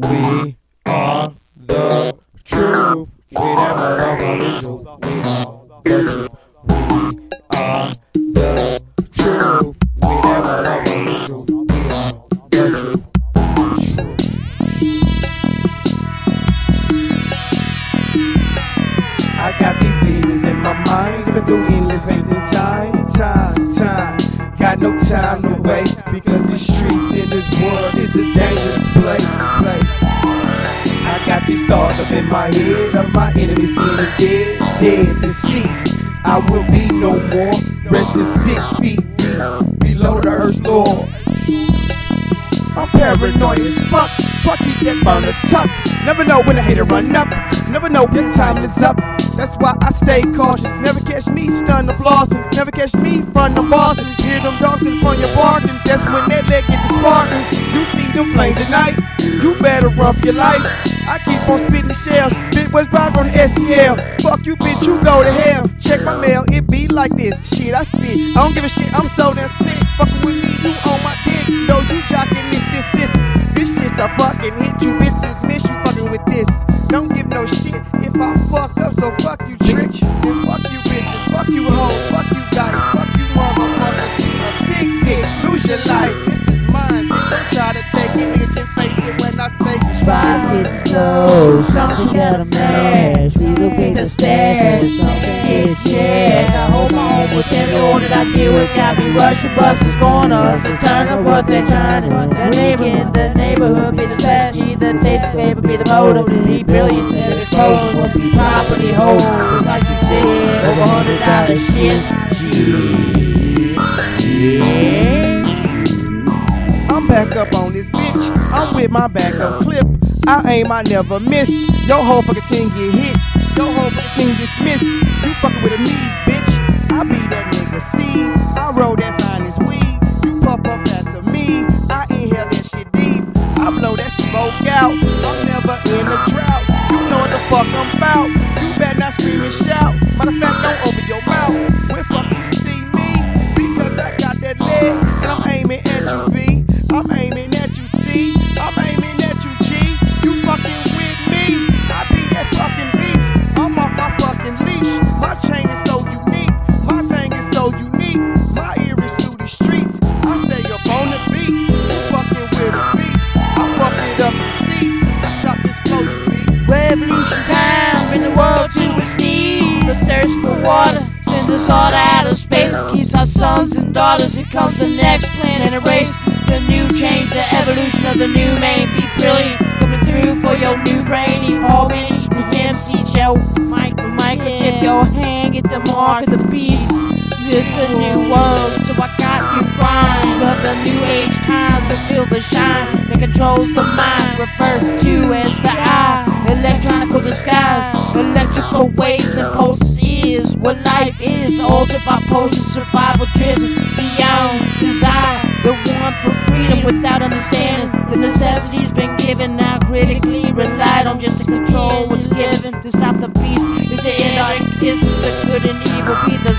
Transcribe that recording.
We are the truth. We that motherfucking truth. We are the truth. We are the truth. We that motherfucking truth. We are the truth. I got these visions in my mind, but endless space and time, time, time. Got no time to waste because the streets in this world is a dangerous place. place. Got these thoughts up in my head of my enemies seeming dead, dead, deceased. I will be no more. Rest is six feet below the earth's floor. I'm paranoid as fuck, I keep that burner tucked. Never know when the hater run up, never know when time is up. That's why I stay cautious. Never catch me stun the flossing, never catch me front the bossing. Hear them dogs in front your barking, that's when they leg get You see them flames tonight, you better for your life. I keep on spitting shells, big West Ride the STL. Fuck you, bitch, you go to hell. Check my mail, it be like this. Shit, I spit. I don't give a shit, I'm so damn sick. Fucking with me, you on my dick. No, you jocking this, this, this. This shit's a fucking hit. You bitches miss you fucking with this. Don't give no shit if I fuck up, so fuck you, trick. Fuck you, bitches. Fuck you, hoes. Fuck you, guys. It's Spots mine. getting low, something gotta mash. Relocate the stash, something gets jacked. I hold my own with every order that I deal with. Got me rushing buses, corners, and turn up what they're trying to. The neighbor in the neighborhood be the strategy, the taste of paper be the motive. Be brilliant, the explosion will be property hold. Just like you said, over hundred dollar shit. Yeah. I'm back up on this bitch. I'm with my backup clip. I aim, I never miss. Your whole fucking team get hit. Your whole fucking team dismiss. You fucking with a me, bitch. I be that nigga. See, I roll that finest Revolution time, bring the world to its knees. The thirst for water sends us all to outer space. It keeps our sons and daughters. It comes the next planet race. The new change, the evolution of the new man. Be brilliant, coming through for your new brain. Evolving, eating MC gel. Mic, microchip your hand, get the mark of the beast. This is a new world, so I got new rhymes of the new age times to feel the shine that controls the mind, referred to as the. Electronical disguise, electrical waves and pulses is what life is. Altered by potions, survival driven beyond desire. The want for freedom without understanding. The necessity's been given, now critically relied on just to control what's given. To stop the beast is to end our existence. The good and evil be the